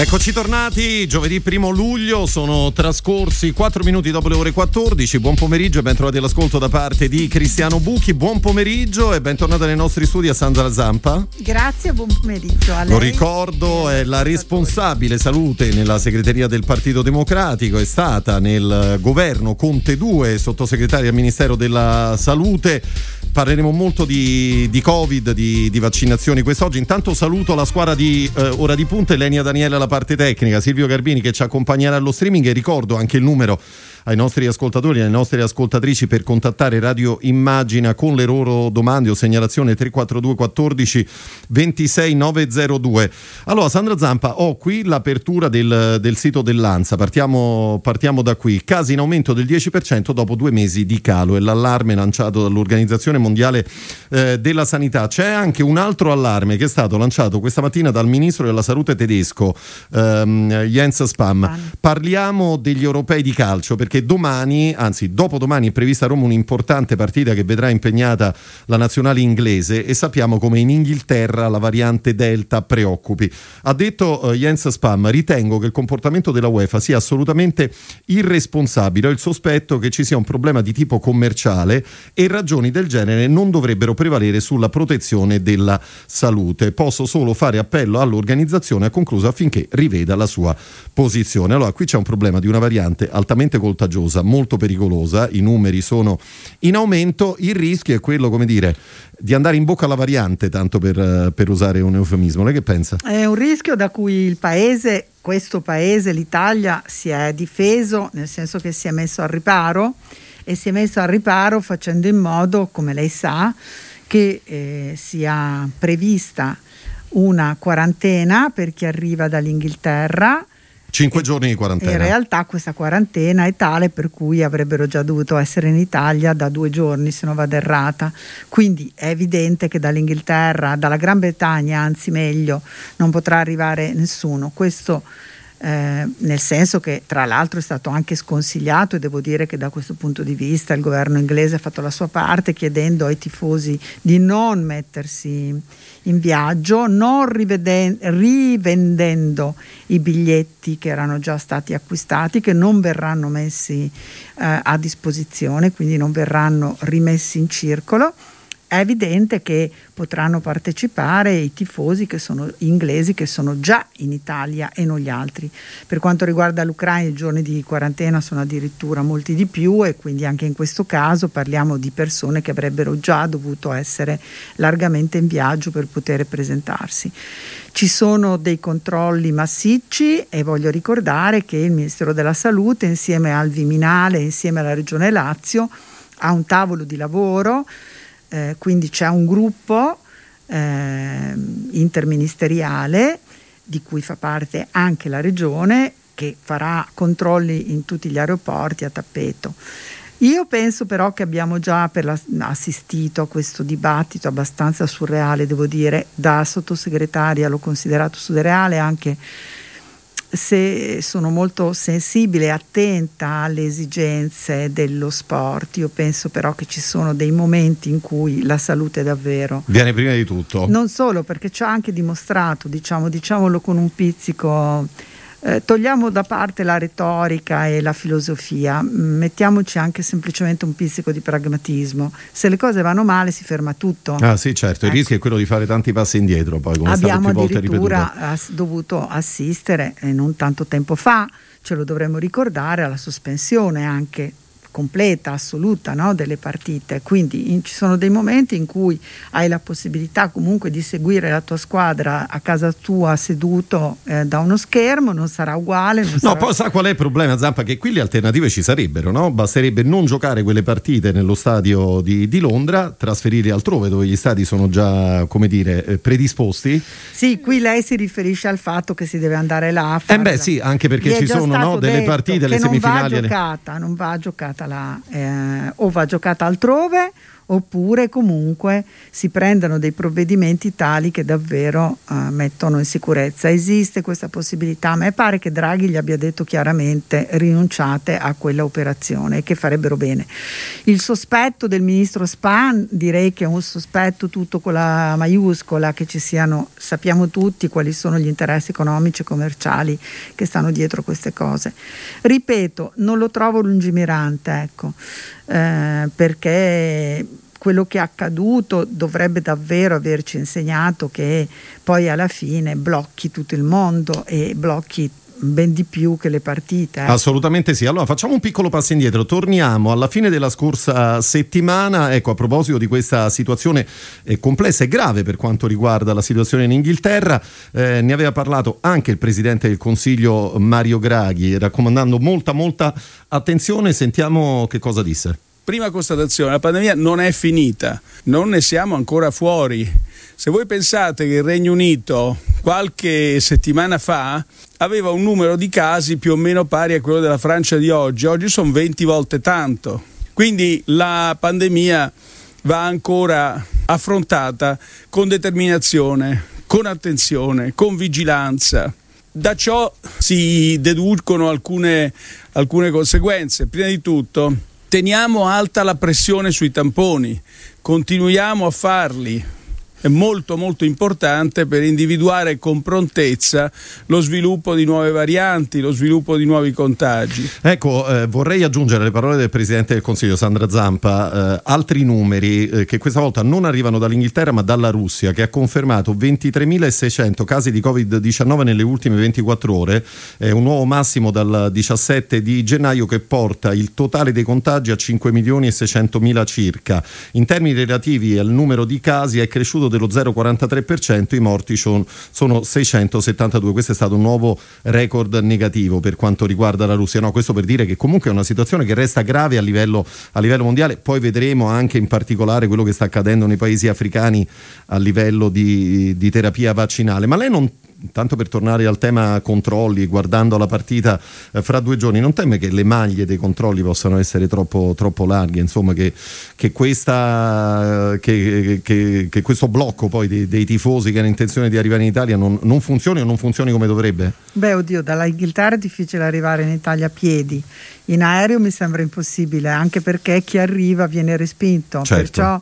Eccoci tornati, giovedì 1 luglio, sono trascorsi 4 minuti dopo le ore 14, buon pomeriggio e bentrovati all'ascolto da parte di Cristiano Buchi, buon pomeriggio e bentornata nei nostri studi a Sandra Zampa. Grazie, buon pomeriggio a lei. Lo ricordo, è la responsabile salute nella segreteria del Partito Democratico, è stata nel governo Conte 2, sottosegretaria al Ministero della Salute parleremo molto di, di Covid, di, di, vaccinazioni quest'oggi. Intanto saluto la squadra di eh, Ora di Punta, Elenia Daniele alla parte tecnica, Silvio Garbini che ci accompagnerà allo streaming. E ricordo anche il numero ai nostri ascoltatori e alle nostre ascoltatrici per contattare Radio Immagina con le loro domande o segnalazioni 342 14 26 902. Allora, Sandra Zampa, ho qui l'apertura del, del sito dell'ANSA. Partiamo, partiamo, da qui. Casi in aumento del 10% dopo due mesi di calo. È l'allarme lanciato dall'Organizzazione Mondiale eh, della Sanità. C'è anche un altro allarme che è stato lanciato questa mattina dal ministro della Salute tedesco, ehm, Jens Spam. Parliamo degli europei di calcio perché domani, anzi dopodomani è prevista a Roma un'importante partita che vedrà impegnata la nazionale inglese e sappiamo come in Inghilterra la variante Delta preoccupi. Ha detto uh, Jens Spam, ritengo che il comportamento della UEFA sia assolutamente irresponsabile, ho il sospetto che ci sia un problema di tipo commerciale e ragioni del genere non dovrebbero prevalere sulla protezione della salute. Posso solo fare appello all'organizzazione, ha concluso, affinché riveda la sua posizione. Allora, qui c'è un problema di una variante altamente coltivata contagiosa, molto pericolosa, i numeri sono in aumento, il rischio è quello, come dire, di andare in bocca alla variante, tanto per, eh, per usare un eufemismo. Lei che pensa? È un rischio da cui il paese, questo paese, l'Italia, si è difeso, nel senso che si è messo al riparo e si è messo al riparo facendo in modo, come lei sa, che eh, sia prevista una quarantena per chi arriva dall'Inghilterra Cinque giorni di quarantena. In realtà questa quarantena è tale per cui avrebbero già dovuto essere in Italia da due giorni se non vado errata. Quindi è evidente che dall'Inghilterra, dalla Gran Bretagna, anzi meglio, non potrà arrivare nessuno. Questo eh, nel senso che tra l'altro è stato anche sconsigliato e devo dire che da questo punto di vista il governo inglese ha fatto la sua parte chiedendo ai tifosi di non mettersi in viaggio, non riveden- rivendendo i biglietti che erano già stati acquistati, che non verranno messi eh, a disposizione, quindi non verranno rimessi in circolo è evidente che potranno partecipare i tifosi che sono inglesi che sono già in Italia e non gli altri. Per quanto riguarda l'Ucraina i giorni di quarantena sono addirittura molti di più e quindi anche in questo caso parliamo di persone che avrebbero già dovuto essere largamente in viaggio per poter presentarsi. Ci sono dei controlli massicci e voglio ricordare che il Ministero della Salute insieme al Viminale, insieme alla Regione Lazio, ha un tavolo di lavoro eh, quindi c'è un gruppo eh, interministeriale di cui fa parte anche la regione che farà controlli in tutti gli aeroporti a tappeto. Io penso però che abbiamo già la, assistito a questo dibattito abbastanza surreale, devo dire, da sottosegretaria l'ho considerato surreale anche se sono molto sensibile e attenta alle esigenze dello sport. Io penso però che ci sono dei momenti in cui la salute davvero viene prima di tutto. Non solo, perché ci ha anche dimostrato, diciamo, diciamolo con un pizzico eh, togliamo da parte la retorica e la filosofia, mm, mettiamoci anche semplicemente un pizzico di pragmatismo. Se le cose vanno male si ferma tutto. Ah sì, certo, ecco. il rischio è quello di fare tanti passi indietro, poi come Abbiamo addirittura ass- dovuto assistere, eh, non tanto tempo fa, ce lo dovremmo ricordare, alla sospensione anche completa, assoluta no? delle partite. Quindi in, ci sono dei momenti in cui hai la possibilità comunque di seguire la tua squadra a casa tua seduto eh, da uno schermo, non sarà uguale. Non no, sarà... poi sa qual è il problema Zampa? Che qui le alternative ci sarebbero, no? basterebbe non giocare quelle partite nello stadio di, di, Londra, trasferirle altrove dove gli stadi sono già, come dire, eh, predisposti. Sì, qui lei si riferisce al fatto che si deve andare là a Eh beh sì, anche perché ci sono no, delle partite, le semifinali. Non va giocata, non va giocata la, eh, o va giocata altrove oppure comunque si prendano dei provvedimenti tali che davvero eh, mettono in sicurezza. Esiste questa possibilità, a me pare che Draghi gli abbia detto chiaramente rinunciate a quella operazione che farebbero bene. Il sospetto del ministro Span direi che è un sospetto tutto con la maiuscola, che ci siano, sappiamo tutti quali sono gli interessi economici e commerciali che stanno dietro queste cose. Ripeto, non lo trovo lungimirante, ecco, eh, perché quello che è accaduto dovrebbe davvero averci insegnato che poi alla fine blocchi tutto il mondo e blocchi ben di più che le partite. Eh. Assolutamente sì. Allora facciamo un piccolo passo indietro, torniamo alla fine della scorsa settimana, ecco a proposito di questa situazione eh, complessa e grave per quanto riguarda la situazione in Inghilterra, eh, ne aveva parlato anche il Presidente del Consiglio Mario Draghi, raccomandando molta molta attenzione, sentiamo che cosa disse. Prima constatazione, la pandemia non è finita, non ne siamo ancora fuori. Se voi pensate che il Regno Unito qualche settimana fa aveva un numero di casi più o meno pari a quello della Francia di oggi, oggi sono 20 volte tanto. Quindi la pandemia va ancora affrontata con determinazione, con attenzione, con vigilanza. Da ciò si deducono alcune, alcune conseguenze. Prima di tutto, teniamo alta la pressione sui tamponi, continuiamo a farli, molto molto importante per individuare con prontezza lo sviluppo di nuove varianti, lo sviluppo di nuovi contagi. Ecco, eh, vorrei aggiungere le parole del Presidente del Consiglio Sandra Zampa, eh, altri numeri eh, che questa volta non arrivano dall'Inghilterra ma dalla Russia che ha confermato 23.600 casi di Covid-19 nelle ultime 24 ore, un nuovo massimo dal 17 di gennaio che porta il totale dei contagi a 5 milioni e 600 mila circa. In termini relativi al numero di casi è cresciuto dello 0,43%, i morti sono, 672. Questo è stato un nuovo record negativo per quanto riguarda la Russia. No, questo per dire che comunque è una situazione che resta grave a livello, a livello mondiale. Poi vedremo anche in particolare quello che sta accadendo nei paesi africani a livello di, di terapia vaccinale. Ma lei non tanto per tornare al tema controlli, guardando la partita eh, fra due giorni, non teme che le maglie dei controlli possano essere troppo, troppo larghe, insomma che, che, questa, che, che, che questo blocco poi dei, dei, tifosi che hanno intenzione di arrivare in Italia non, non, funzioni o non funzioni come dovrebbe? Beh, oddio, dalla Inghilterra è difficile arrivare in Italia a piedi. In aereo mi sembra impossibile, anche perché chi arriva viene respinto. Certo. Perciò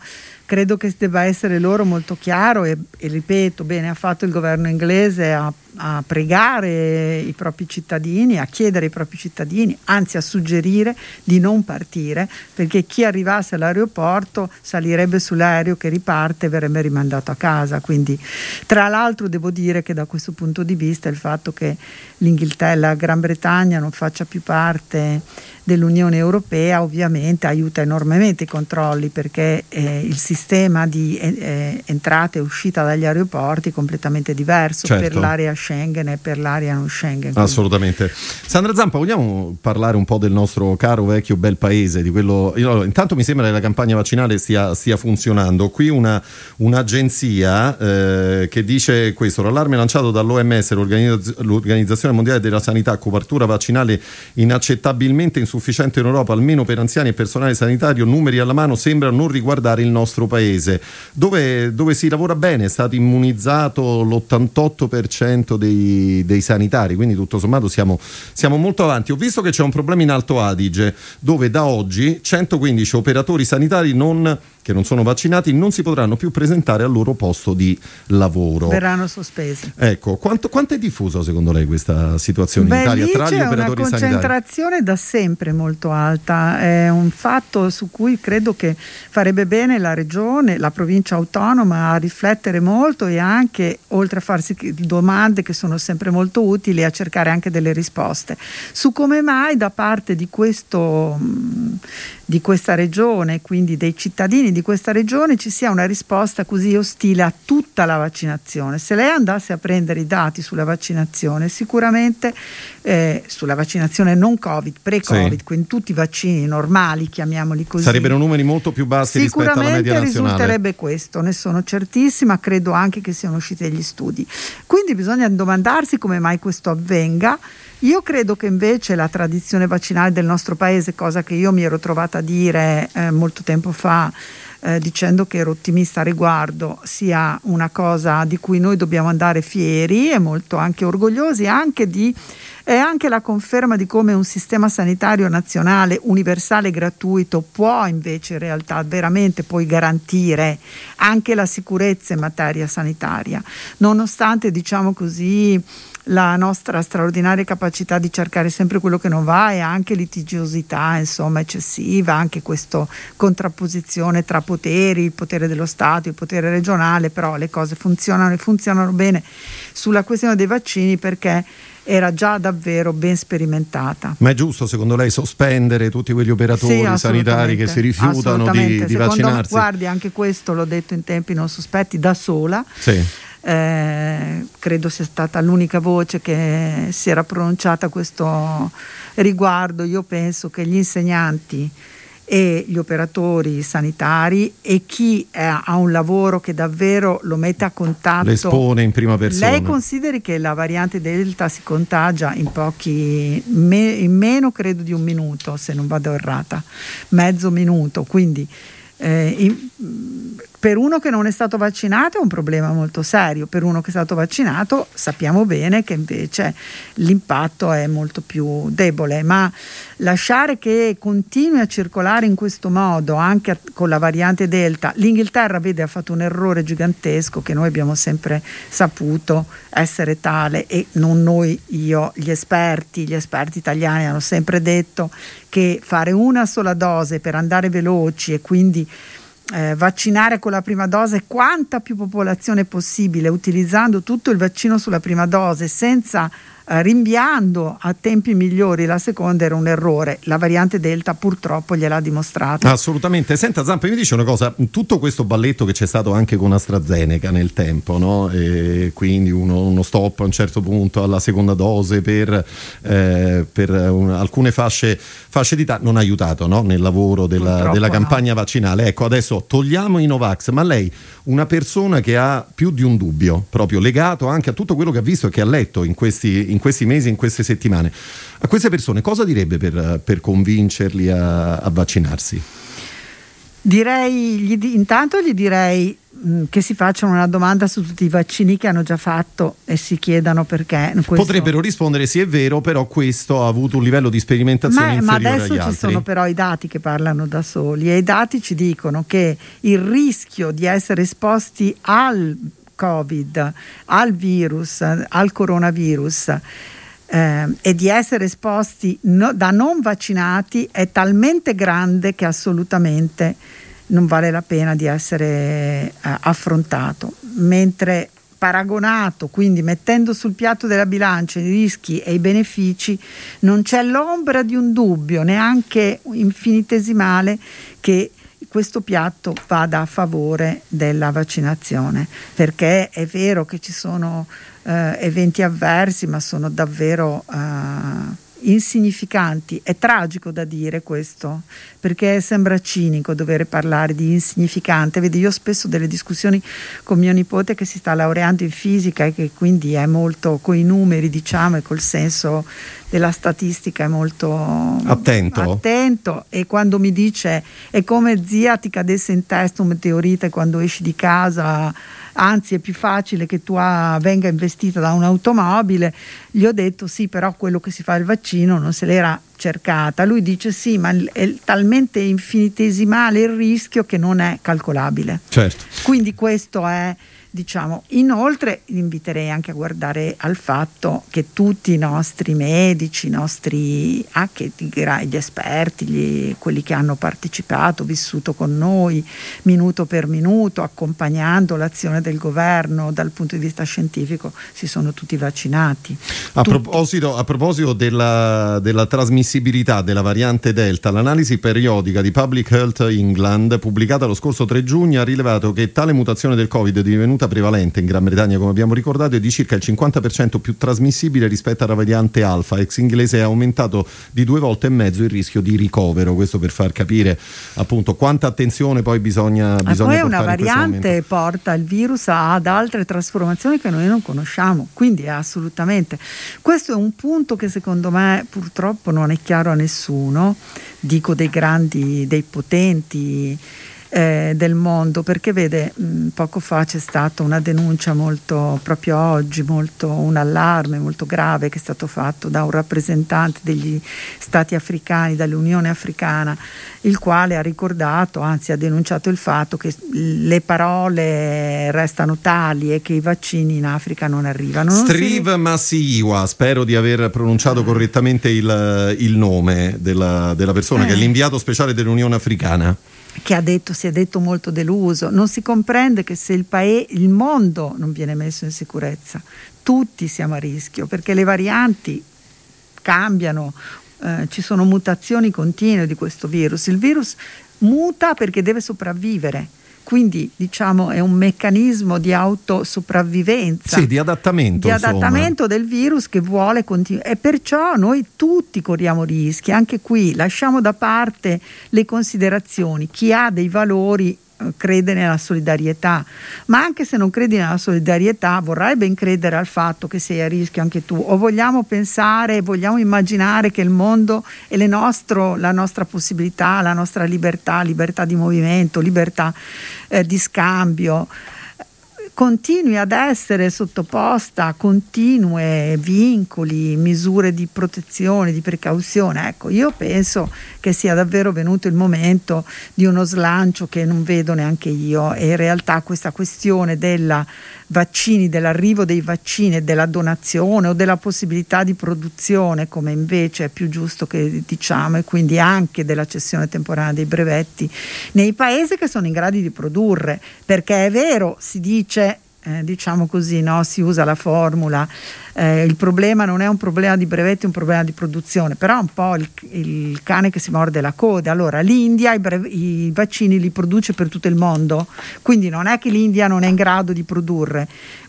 credo che debba essere loro molto chiaro e, e ripeto, bene ha fatto il governo inglese a, a, pregare i propri cittadini, a chiedere ai propri cittadini, anzi a suggerire di non partire perché chi arrivasse all'aeroporto salirebbe sull'aereo che riparte e verrebbe rimandato a casa. Quindi tra l'altro devo dire che da questo punto di vista il fatto che l'Inghilterra, la Gran Bretagna non faccia più parte dell'Unione Europea ovviamente aiuta enormemente i controlli perché eh, il sistema di eh, eh, entrata e uscita dagli aeroporti è completamente diverso certo. per l'area Schengen e per l'area non Schengen. Quindi. Assolutamente. Sandra Zampa, vogliamo parlare un po' del nostro caro vecchio bel paese? Quello... Io, intanto mi sembra che la campagna vaccinale stia, stia funzionando. Qui una, un'agenzia eh, che dice questo, l'allarme lanciato dall'OMS, l'Organizzazione Mondiale della Sanità, copertura vaccinale inaccettabilmente insufficiente sufficiente in Europa, almeno per anziani e personale sanitario, numeri alla mano, sembra non riguardare il nostro paese, dove, dove si lavora bene, è stato immunizzato l'88% dei, dei sanitari, quindi tutto sommato siamo, siamo molto avanti. Ho visto che c'è un problema in Alto Adige, dove da oggi 115 operatori sanitari non che non sono vaccinati non si potranno più presentare al loro posto di lavoro. Verranno sospesi. Ecco, quanto, quanto è diffusa secondo lei questa situazione Beh, in Italia tra gli operatori sanitari? C'è una concentrazione da sempre molto alta, è un fatto su cui credo che farebbe bene la regione, la provincia autonoma a riflettere molto e anche, oltre a farsi domande che sono sempre molto utili, a cercare anche delle risposte su come mai da parte di questo di questa regione, quindi dei cittadini di questa regione, ci sia una risposta così ostile a tutta la vaccinazione. Se lei andasse a prendere i dati sulla vaccinazione, sicuramente eh, sulla vaccinazione non Covid, pre-Covid, sì. quindi tutti i vaccini normali, chiamiamoli così. Sarebbero numeri molto più bassi rispetto alla media nazionale. Sicuramente risulterebbe questo, ne sono certissima, credo anche che siano usciti degli studi. Quindi bisogna domandarsi come mai questo avvenga Io credo che invece la tradizione vaccinale del nostro paese, cosa che io mi ero trovata a dire eh, molto tempo fa, eh, dicendo che ero ottimista a riguardo, sia una cosa di cui noi dobbiamo andare fieri e molto anche orgogliosi, anche di è anche la conferma di come un sistema sanitario nazionale universale e gratuito può invece in realtà veramente poi garantire anche la sicurezza in materia sanitaria, nonostante diciamo così la nostra straordinaria capacità di cercare sempre quello che non va e anche litigiosità insomma eccessiva, anche questa contrapposizione tra poteri, il potere dello Stato, il potere regionale, però le cose funzionano e funzionano bene sulla questione dei vaccini perché era già davvero ben sperimentata. Ma è giusto secondo lei sospendere tutti quegli operatori sì, sanitari che si rifiutano di, di vaccinarsi? Guardi, anche questo l'ho detto in tempi non sospetti da sola. Sì eh, credo sia stata l'unica voce che si era pronunciata a questo riguardo. Io penso che gli insegnanti e gli operatori sanitari e chi ha un lavoro che davvero lo mette a contatto. L'espone in prima persona. Lei consideri che la variante Delta si contagia in pochi, me, in meno credo di un minuto, se non vado errata, mezzo minuto, quindi eh, in, per uno che non è stato vaccinato è un problema molto serio, per uno che è stato vaccinato sappiamo bene che invece l'impatto è molto più debole, ma lasciare che continui a circolare in questo modo anche con la variante Delta, l'Inghilterra vede ha fatto un errore gigantesco che noi abbiamo sempre saputo essere tale e non noi, io, gli esperti, gli esperti italiani hanno sempre detto che fare una sola dose per andare veloci e quindi eh, vaccinare con la prima dose quanta più popolazione possibile utilizzando tutto il vaccino sulla prima dose senza rinviando a tempi migliori la seconda era un errore. La variante Delta purtroppo gliel'ha dimostrato. Assolutamente. Senta Zampa, mi dice una cosa, tutto questo balletto che c'è stato anche con AstraZeneca nel tempo, no? quindi uno, uno, stop a un certo punto alla seconda dose per, eh, per un, alcune fasce, fasce d'età non ha aiutato no? nel lavoro della, della campagna no. vaccinale. Ecco, adesso togliamo i Novax, ma lei, una persona che ha più di un dubbio, proprio legato anche a tutto quello che ha visto e che ha letto in questi, in in questi mesi, in queste settimane. A queste persone cosa direbbe per, per convincerli a, a vaccinarsi? Direi, gli, intanto gli direi mm, che si facciano una domanda su tutti i vaccini che hanno già fatto e si chiedano perché. Questo... Potrebbero rispondere sì è vero, però questo ha avuto un livello di sperimentazione ma, inferiore ma adesso ci sono però i dati che parlano da soli e i dati ci dicono che il rischio di essere esposti al Covid, al virus, al coronavirus eh, e di essere esposti no, da non vaccinati è talmente grande che assolutamente non vale la pena di essere eh, affrontato. Mentre paragonato, quindi mettendo sul piatto della bilancia i rischi e i benefici, non c'è l'ombra di un dubbio, neanche infinitesimale, che questo piatto vada a favore della vaccinazione, perché è vero che ci sono eh, eventi avversi, ma sono davvero... Eh, insignificanti. È tragico da dire questo, perché sembra cinico dover parlare di insignificante. Vedi, io ho spesso delle discussioni con mio nipote che si sta laureando in fisica e che quindi è molto coi numeri, diciamo, e col senso della statistica è molto attento. attento e quando mi dice è come zia ti cadesse in testa un meteorite quando esci di casa anzi è più facile che tu venga investita da un'automobile. Gli ho detto sì, però quello che si fa il vaccino non se l'era cercata. Lui dice sì, ma è talmente infinitesimale il rischio che non è calcolabile. Certo. Quindi questo è Diciamo. Inoltre inviterei anche a guardare al fatto che tutti i nostri medici, i nostri, anche gli esperti, gli, quelli che hanno partecipato, vissuto con noi minuto per minuto, accompagnando l'azione del governo dal punto di vista scientifico, si sono tutti vaccinati. A tutti. proposito, a proposito della, della trasmissibilità della variante Delta, l'analisi periodica di Public Health England pubblicata lo scorso 3 giugno ha rilevato che tale mutazione del Covid è divenuta presunta prevalente in Gran Bretagna, come abbiamo ricordato, è di circa il 50% più trasmissibile rispetto alla variante alfa. Ex inglese è aumentato di due volte e mezzo il rischio di ricovero. Questo per far capire appunto quanta attenzione poi bisogna, bisogna e poi una variante porta il virus ad altre trasformazioni che noi non conosciamo, quindi è assolutamente. Questo è un punto che secondo me purtroppo non è chiaro a nessuno, dico dei grandi, dei potenti eh, del mondo, perché vede, mh, poco fa c'è stata una denuncia molto, proprio oggi, molto, un allarme molto grave che è stato fatto da un rappresentante degli stati africani, dall'Unione Africana, il quale ha ricordato, anzi ha denunciato il fatto che le parole restano tali e che i vaccini in Africa non arrivano. Non Striv si... Masiwa, spero di aver pronunciato correttamente il, il nome della, della persona, eh. che è l'inviato speciale dell'Unione Africana che ha detto, si è detto molto deluso. Non si comprende che se il, paese, il mondo non viene messo in sicurezza, tutti siamo a rischio, perché le varianti cambiano, eh, ci sono mutazioni continue di questo virus. Il virus muta perché deve sopravvivere quindi diciamo è un meccanismo di autosopravvivenza. Sì, di adattamento. Di adattamento del virus che vuole continuare. E perciò noi tutti corriamo rischi, anche qui lasciamo da parte le considerazioni. Chi ha dei valori crede nella solidarietà, ma anche se non credi nella solidarietà vorrai ben credere al fatto che sei a rischio anche tu. O vogliamo pensare, vogliamo immaginare che il mondo e nostro, la nostra possibilità, la nostra libertà, libertà di movimento, libertà eh, di scambio, continui ad essere sottoposta a continue vincoli, misure di protezione, di precauzione. Ecco, io penso che sia davvero venuto il momento di uno slancio che non vedo neanche io e in realtà questa questione della vaccini, dell'arrivo dei vaccini e della donazione o della possibilità di produzione, come invece è più giusto che diciamo, e quindi anche della cessione temporanea dei brevetti nei paesi che sono in grado di produrre, perché è vero, si dice eh, diciamo così, no? si usa la formula, eh, il problema non è un problema di brevetti, è un problema di produzione, però è un po' il, il cane che si morde la coda. Allora l'India i, brev- i, vaccini li produce per tutto il mondo, quindi non è che l'India non è in grado di produrre,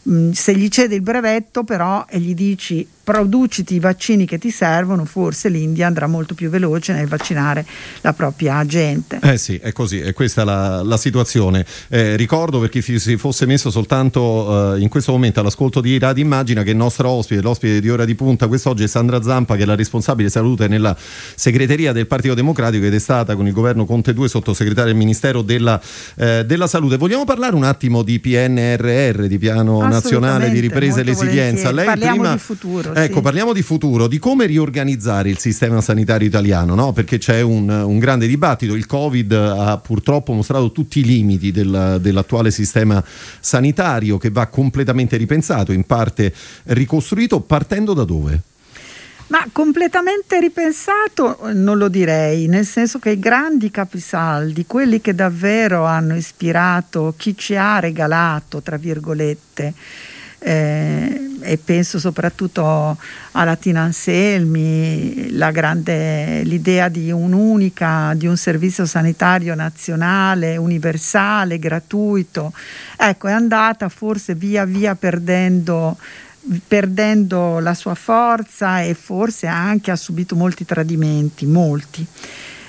mm, se gli cede il brevetto però e gli dici produciti i vaccini che ti servono, forse l'India andrà molto più veloce nel vaccinare la propria gente. Eh sì, è così, è questa la, la situazione. Eh, ricordo per chi si fosse messo soltanto eh, in questo momento all'ascolto di Radio Immagina che il nostro ospite, l'ospite di Ora di Punta quest'oggi è Sandra Zampa che è la responsabile salute nella segreteria del Partito Democratico ed è stata con il governo Conte 2 sottosegretaria del Ministero della, eh, della Salute. Vogliamo parlare un attimo di PNRR, di Piano Nazionale di Ripresa e Resilienza? Lei Parliamo prima, di futuro. Ecco, sì. parliamo di futuro, di come riorganizzare il sistema sanitario italiano, no? perché c'è un, un, grande dibattito. Il Covid ha purtroppo mostrato tutti i limiti del, dell'attuale sistema sanitario che va completamente ripensato, in parte ricostruito, partendo da dove? Ma completamente ripensato non lo direi, nel senso che i grandi capisaldi, quelli che davvero hanno ispirato chi ci ha regalato, tra virgolette, eh, e penso soprattutto alla Tina Anselmi, grande, l'idea di un'unica, di un servizio sanitario nazionale, universale, gratuito, ecco è andata forse via via perdendo perdendo la sua forza e forse anche ha subito molti tradimenti, molti.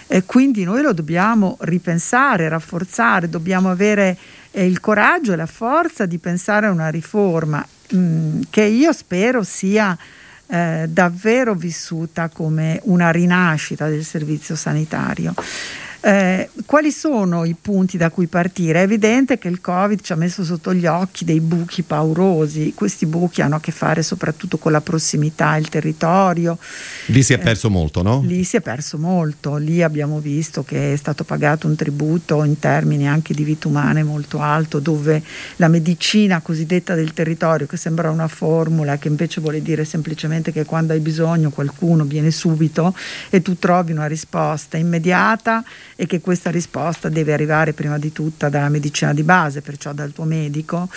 E quindi noi lo dobbiamo ripensare, rafforzare, dobbiamo avere eh, il coraggio e la forza di pensare a una riforma mh, mm, che io spero sia eh, davvero vissuta come una rinascita del servizio sanitario. Eh, quali sono i punti da cui partire? È evidente che il Covid ci ha messo sotto gli occhi dei buchi paurosi, questi buchi hanno a che fare soprattutto con la prossimità, il territorio. Lì si è perso eh, molto, no? Lì si è perso molto, lì abbiamo visto che è stato pagato un tributo in termini anche di vita umane molto alto, dove la medicina cosiddetta del territorio, che sembra una formula, che invece vuole dire semplicemente che quando hai bisogno qualcuno viene subito e tu trovi una risposta immediata e che questa risposta deve arrivare prima di tutto dalla medicina di base, perciò dal tuo medico,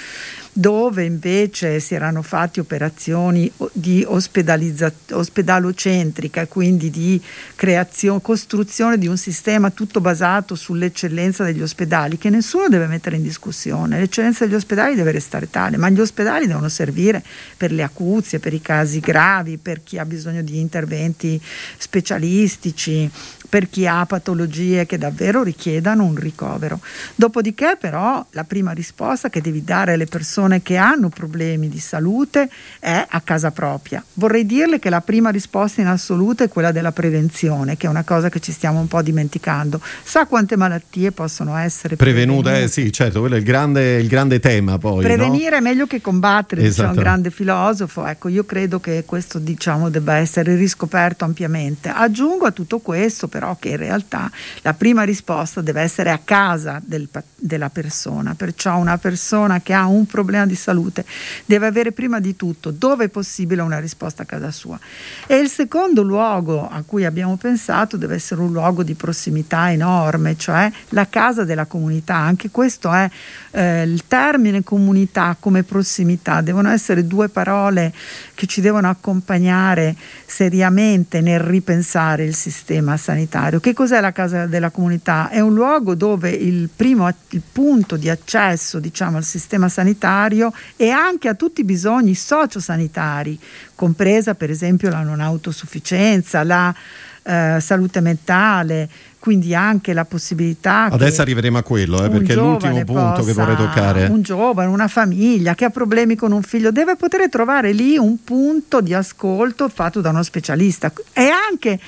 dove invece si erano fatti operazioni di ospedalocentrica, quindi di creazione, costruzione di un sistema tutto basato sull'eccellenza degli ospedali, che nessuno deve mettere in discussione. L'eccellenza degli ospedali deve restare tale, ma gli ospedali devono servire per le acuzie, per i casi gravi, per chi ha bisogno di interventi specialistici, per chi ha patologie che davvero richiedano un ricovero. Dopodiché però la prima risposta che devi dare alle persone che hanno problemi di salute è a casa propria. Vorrei dirle che la prima risposta in assoluto è quella della prevenzione, che è una cosa che ci stiamo un po' dimenticando. Sa quante malattie possono essere prevenute? prevenute? Eh, sì, certo, quello è il grande, il grande tema poi. Prevenire no? è meglio che combattere, esatto. diceva un grande filosofo. Ecco, io credo che questo diciamo debba essere riscoperto ampiamente. Aggiungo a tutto questo però però che in realtà la prima risposta deve essere a casa del, della persona, perciò una persona che ha un problema di salute deve avere prima di tutto, dove è possibile, una risposta a casa sua. E il secondo luogo a cui abbiamo pensato deve essere un luogo di prossimità enorme, cioè la casa della comunità. Anche questo è eh, il termine comunità come prossimità, devono essere due parole che ci devono accompagnare seriamente nel ripensare il sistema sanitario. Che cos'è la casa della comunità? È un luogo dove il primo il punto di accesso diciamo, al sistema sanitario e anche a tutti i bisogni sociosanitari, compresa per esempio la non autosufficienza, la eh, salute mentale, quindi anche la possibilità adesso arriveremo a quello eh, perché è l'ultimo punto che vorrei toccare. un giovane, una famiglia che ha problemi con un figlio deve poter trovare lì un punto di ascolto fatto da uno specialista. E anche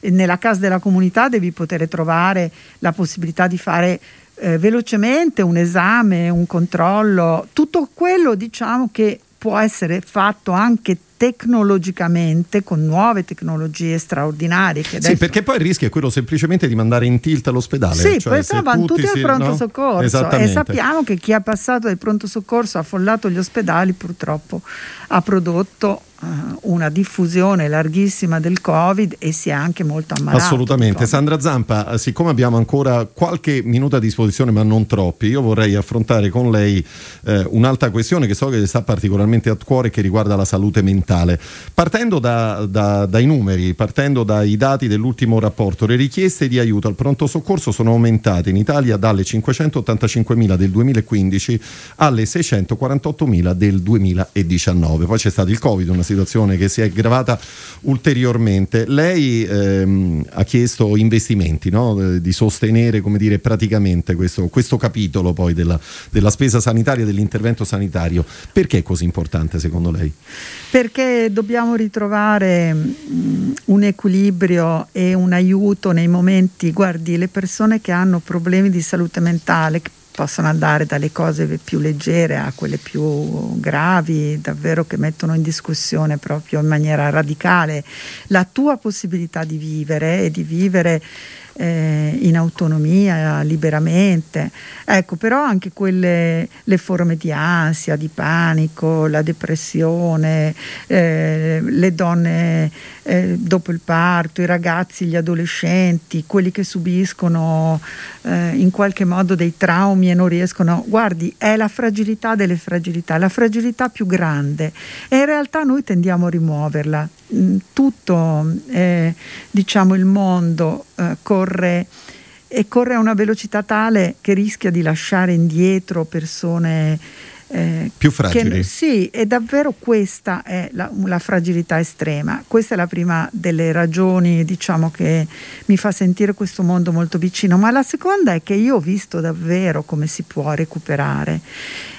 nella casa della comunità devi poter trovare la possibilità di fare eh, velocemente un esame, un controllo, tutto quello diciamo che può essere fatto anche tecnologicamente con nuove tecnologie straordinarie. Adesso... Sì, perché poi il rischio è quello semplicemente di mandare in tilt all'ospedale. Sì, cioè, poi vanno tutti al pronto no? soccorso e sappiamo che chi ha passato dal pronto soccorso, ha affollato gli ospedali, purtroppo ha prodotto una diffusione larghissima del Covid e si è anche molto ammalato. Assolutamente. Sandra Zampa, siccome abbiamo ancora qualche minuto a disposizione, ma non troppi, io vorrei affrontare con lei eh, un'altra questione che so che le sta particolarmente a cuore che riguarda la salute mentale. Partendo da, da, dai numeri, partendo dai dati dell'ultimo rapporto, le richieste di aiuto al pronto soccorso sono aumentate in Italia dalle 585.000 del 2015 alle 648.000 del 2019. Poi c'è stato il Covid, una situazione che si è aggravata ulteriormente. Lei ehm, ha chiesto investimenti, no? Eh, di sostenere come dire, praticamente questo, questo capitolo poi della, della spesa sanitaria, dell'intervento sanitario. Perché è così importante secondo lei? Perché dobbiamo ritrovare mh, un equilibrio e un aiuto nei momenti, guardi, le persone che hanno problemi di salute mentale, possono andare dalle cose più leggere a quelle più gravi, davvero che mettono in discussione proprio in maniera radicale la tua possibilità di vivere e di vivere eh, in autonomia, liberamente. Ecco, però anche quelle, le forme di ansia, di panico, la depressione, eh, le donne eh, dopo il parto, i ragazzi, gli adolescenti, quelli che subiscono eh, in qualche modo dei traumi e non riescono, guardi, è la fragilità delle fragilità, la fragilità più grande e in realtà noi tendiamo a rimuoverla. Mm, tutto eh, diciamo, il mondo eh, corre e corre a una velocità tale che rischia di lasciare indietro persone eh, più fragili. Che, sì, e davvero questa è la, la, fragilità estrema. Questa è la prima delle ragioni, diciamo, che mi fa sentire questo mondo molto vicino. Ma la seconda è che io ho visto davvero come si può recuperare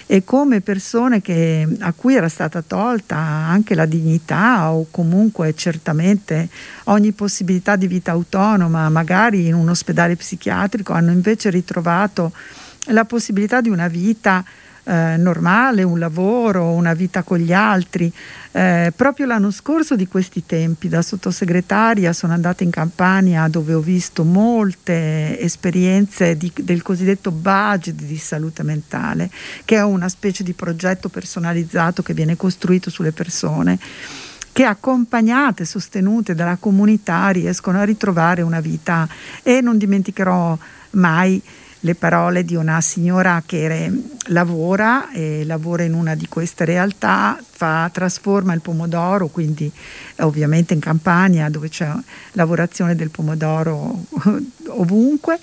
e come persone che, a cui era stata tolta anche la dignità o comunque certamente ogni possibilità di vita autonoma, magari in un ospedale psichiatrico, hanno invece ritrovato la possibilità di una vita eh, normale, un lavoro, una vita con gli altri. Eh, proprio l'anno scorso di questi tempi, da sottosegretaria, sono andata in Campania dove ho visto molte esperienze di, del cosiddetto budget di salute mentale, che è una specie di progetto personalizzato che viene costruito sulle persone che accompagnate, sostenute dalla comunità riescono a ritrovare una vita e non dimenticherò mai le parole di una signora che re, lavora, e lavora in una di queste realtà, fa, trasforma il pomodoro, quindi ovviamente in Campania dove c'è lavorazione del pomodoro ovunque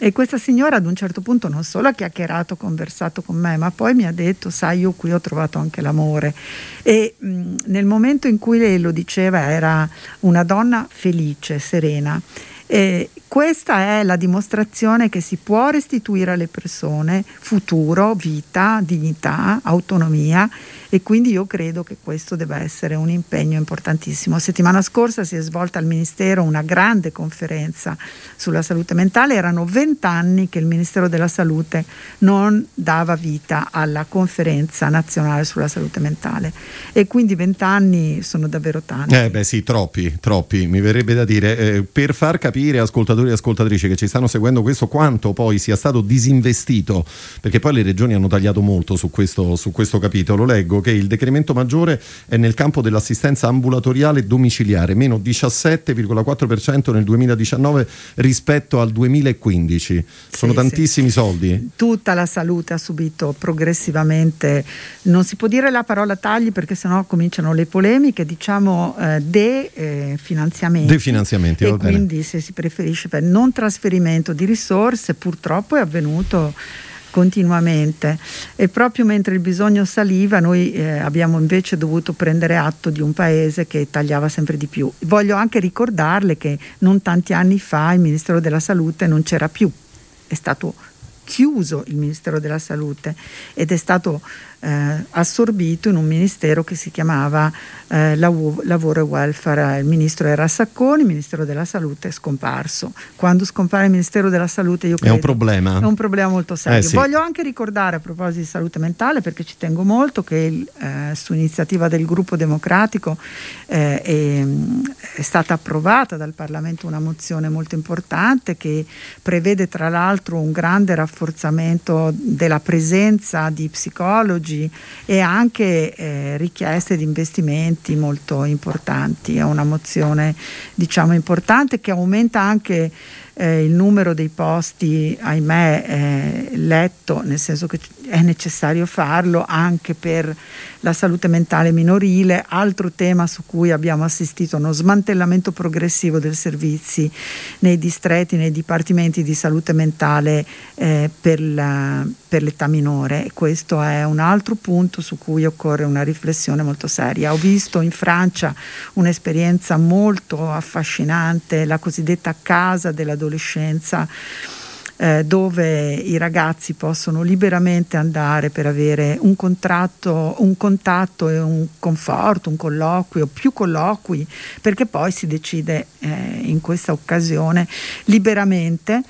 e questa signora ad un certo punto non solo ha chiacchierato, conversato con me, ma poi mi ha detto, sai, io qui ho trovato anche l'amore. E mh, nel momento in cui lei lo diceva era una donna felice, serena. E questa è la dimostrazione che si può restituire alle persone futuro, vita, dignità, autonomia e quindi io credo che questo debba essere un impegno importantissimo. Settimana scorsa si è svolta al Ministero una grande conferenza sulla salute mentale, erano vent'anni che il Ministero della Salute non dava vita alla conferenza nazionale sulla salute mentale e quindi vent'anni sono davvero tanti. Eh beh sì, troppi, troppi, mi verrebbe da dire, eh, per far capire ascoltatori e ascoltatrici che ci stanno seguendo questo quanto poi sia stato disinvestito, perché poi le regioni hanno tagliato molto su questo, su questo capitolo, leggo che il decremento maggiore è nel campo dell'assistenza ambulatoriale domiciliare, meno 17,4% nel 2019 rispetto al 2015. Sono sì, tantissimi sì. soldi. Tutta la salute ha subito progressivamente, non si può dire la parola tagli perché sennò cominciano le polemiche, diciamo eh, definanziamenti. Eh, definanziamenti, e quindi se si preferisce per non trasferimento di risorse purtroppo è avvenuto continuamente e proprio mentre il bisogno saliva noi eh, abbiamo invece dovuto prendere atto di un paese che tagliava sempre di più. Voglio anche ricordarle che non tanti anni fa il Ministero della Salute non c'era più, è stato chiuso il Ministero della Salute ed è stato eh, assorbito in un ministero che si chiamava eh, Lavoro e Welfare. Il ministro era Sacconi, il Ministero della Salute è scomparso. Quando scompare il Ministero della Salute io credo è un problema, è un problema molto serio. Eh, sì. Voglio anche ricordare a proposito di salute mentale, perché ci tengo molto, che eh, su iniziativa del gruppo democratico eh, è, è stata approvata dal Parlamento una mozione molto importante che prevede tra l'altro un grande rafforzamento della presenza di psicologi oggi e anche eh, richieste di investimenti molto importanti. È una mozione diciamo importante che aumenta anche eh, il numero dei posti, ahimè, eh, letto, nel senso che è necessario farlo anche per la salute mentale minorile, altro tema su cui abbiamo assistito a uno smantellamento progressivo dei servizi nei distretti, nei dipartimenti di salute mentale eh, per, la, per l'età minore. Questo è un altro punto su cui occorre una riflessione molto seria. Ho visto in Francia un'esperienza molto affascinante, la cosiddetta casa dell'adolescenza eh, dove i ragazzi possono liberamente andare per avere un contratto, un contatto e un conforto, un colloquio, più colloqui, perché poi si decide eh, in questa occasione liberamente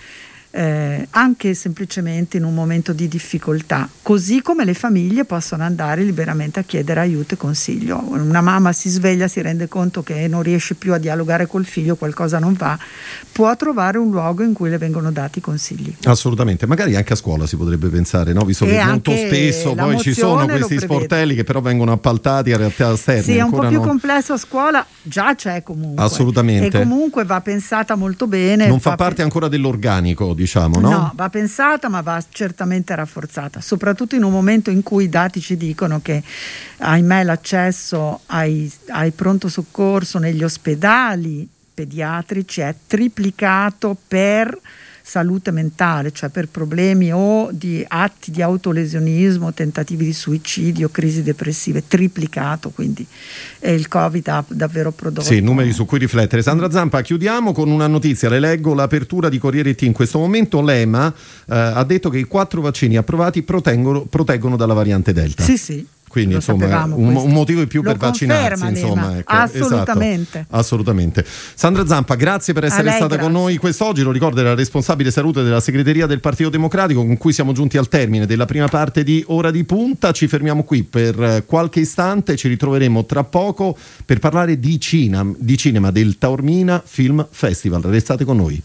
eh, anche semplicemente in un momento di difficoltà, così come le famiglie possono andare liberamente a chiedere aiuto e consiglio. Una mamma si sveglia, si rende conto che non riesce più a dialogare col figlio, qualcosa non va, può trovare un luogo in cui le vengono dati consigli. Assolutamente, magari anche a scuola si potrebbe pensare, no? visto che molto spesso poi ci sono questi sportelli che però vengono appaltati a realtà esterne. Sì, è un po' più no... complesso a scuola, già c'è comunque. Assolutamente. E comunque va pensata molto bene. Non fa parte pe- ancora dell'organico, diciamo, no? No, va pensata ma va certamente rafforzata, soprattutto in un momento in cui i dati ci dicono che ahimè l'accesso ai, ai pronto soccorso negli ospedali pediatrici è triplicato per salute mentale, cioè per problemi o di atti di autolesionismo, tentativi di suicidio, crisi depressive, triplicato, quindi eh, il Covid ha davvero prodotto. Sì, numeri su cui riflettere. Sandra Zampa, chiudiamo con una notizia, le leggo l'apertura di Corriere T. In questo momento l'EMA eh, ha detto che i quattro vaccini approvati proteggono, proteggono dalla variante Delta. Sì, sì. Quindi insomma un, un, motivo in più Lo per vaccinarsi. Insomma, ecco. assolutamente. Esatto, assolutamente. Sandra Zampa, grazie per essere stata grazie. con noi quest'oggi. Lo ricordo, era responsabile salute della segreteria del Partito Democratico, con cui siamo giunti al termine della prima parte di Ora di Punta. Ci fermiamo qui per eh, qualche istante, ci ritroveremo tra poco per parlare di cinema, di cinema del Taormina Film Festival. Restate con noi.